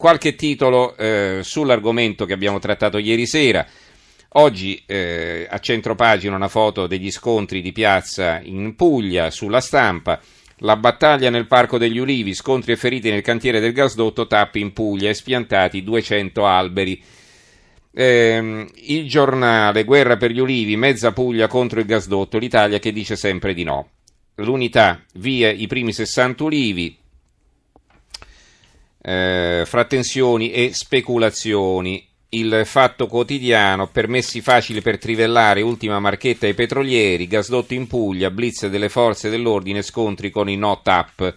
qualche titolo eh, sull'argomento che abbiamo trattato ieri sera. Oggi eh, a centro pagina una foto degli scontri di piazza in Puglia sulla stampa. La battaglia nel Parco degli Ulivi, scontri e feriti nel cantiere del gasdotto, tappi in Puglia e spiantati 200 alberi. Eh, il giornale, guerra per gli ulivi, mezza Puglia contro il gasdotto, l'Italia che dice sempre di no. L'unità, via i primi 60 ulivi, eh, fra tensioni e speculazioni. Il fatto quotidiano, permessi facili per trivellare, ultima marchetta ai petrolieri, gasdotto in Puglia, blitz delle forze dell'ordine, scontri con i no tap.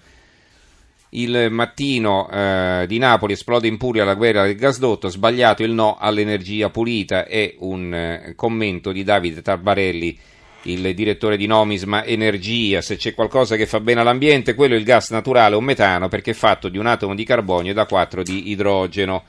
Il mattino eh, di Napoli esplode in Puglia la guerra del gasdotto, sbagliato il no all'energia pulita, è un eh, commento di Davide Tarbarelli il direttore di Nomisma Energia, se c'è qualcosa che fa bene all'ambiente, quello è il gas naturale o metano perché è fatto di un atomo di carbonio e da quattro di idrogeno.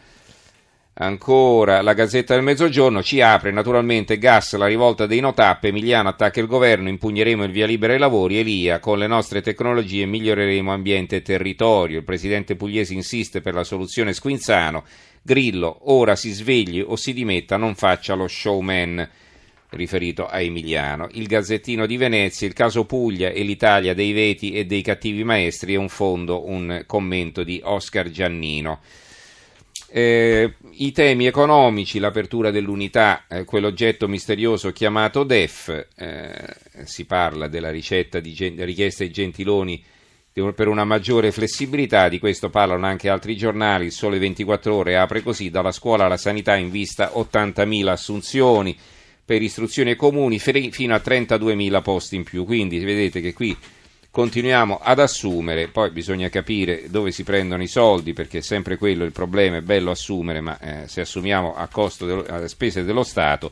Ancora la Gazzetta del Mezzogiorno ci apre naturalmente gas la rivolta dei Notap, Emiliano attacca il governo, impugneremo il via libera ai lavori, Elia con le nostre tecnologie miglioreremo ambiente e territorio, il presidente pugliese insiste per la soluzione Squinzano, Grillo ora si svegli o si dimetta, non faccia lo showman riferito a Emiliano. Il Gazzettino di Venezia, il caso Puglia e l'Italia dei veti e dei cattivi maestri è un fondo, un commento di Oscar Giannino. Eh, I temi economici, l'apertura dell'unità, eh, quell'oggetto misterioso chiamato DEF, eh, si parla della ricetta di gen- richiesta ai Gentiloni per una maggiore flessibilità, di questo parlano anche altri giornali, il Sole 24 ore apre così, dalla scuola alla sanità in vista 80.000 assunzioni, per istruzioni comuni fino a 32.000 posti in più. Quindi vedete che qui continuiamo ad assumere, poi bisogna capire dove si prendono i soldi, perché è sempre quello il problema, è bello assumere, ma eh, se assumiamo a costo de- a spese dello Stato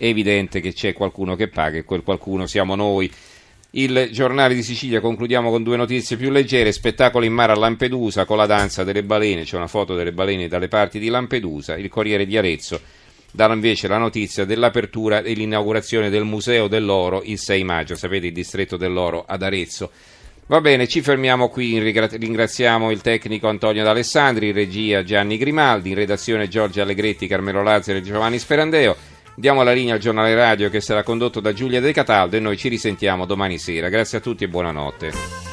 è evidente che c'è qualcuno che paga e quel qualcuno siamo noi. Il giornale di Sicilia concludiamo con due notizie più leggere, spettacolo in mare a Lampedusa con la danza delle balene, c'è una foto delle balene dalle parti di Lampedusa, il Corriere di Arezzo danno invece la notizia dell'apertura e l'inaugurazione del Museo dell'Oro il 6 maggio, sapete il distretto dell'Oro ad Arezzo. Va bene, ci fermiamo qui, ringraziamo il tecnico Antonio D'Alessandri, in regia Gianni Grimaldi, in redazione Giorgio Allegretti, Carmelo Lazzaro e Giovanni Sperandeo. Diamo la linea al giornale radio che sarà condotto da Giulia De Cataldo e noi ci risentiamo domani sera. Grazie a tutti e buonanotte.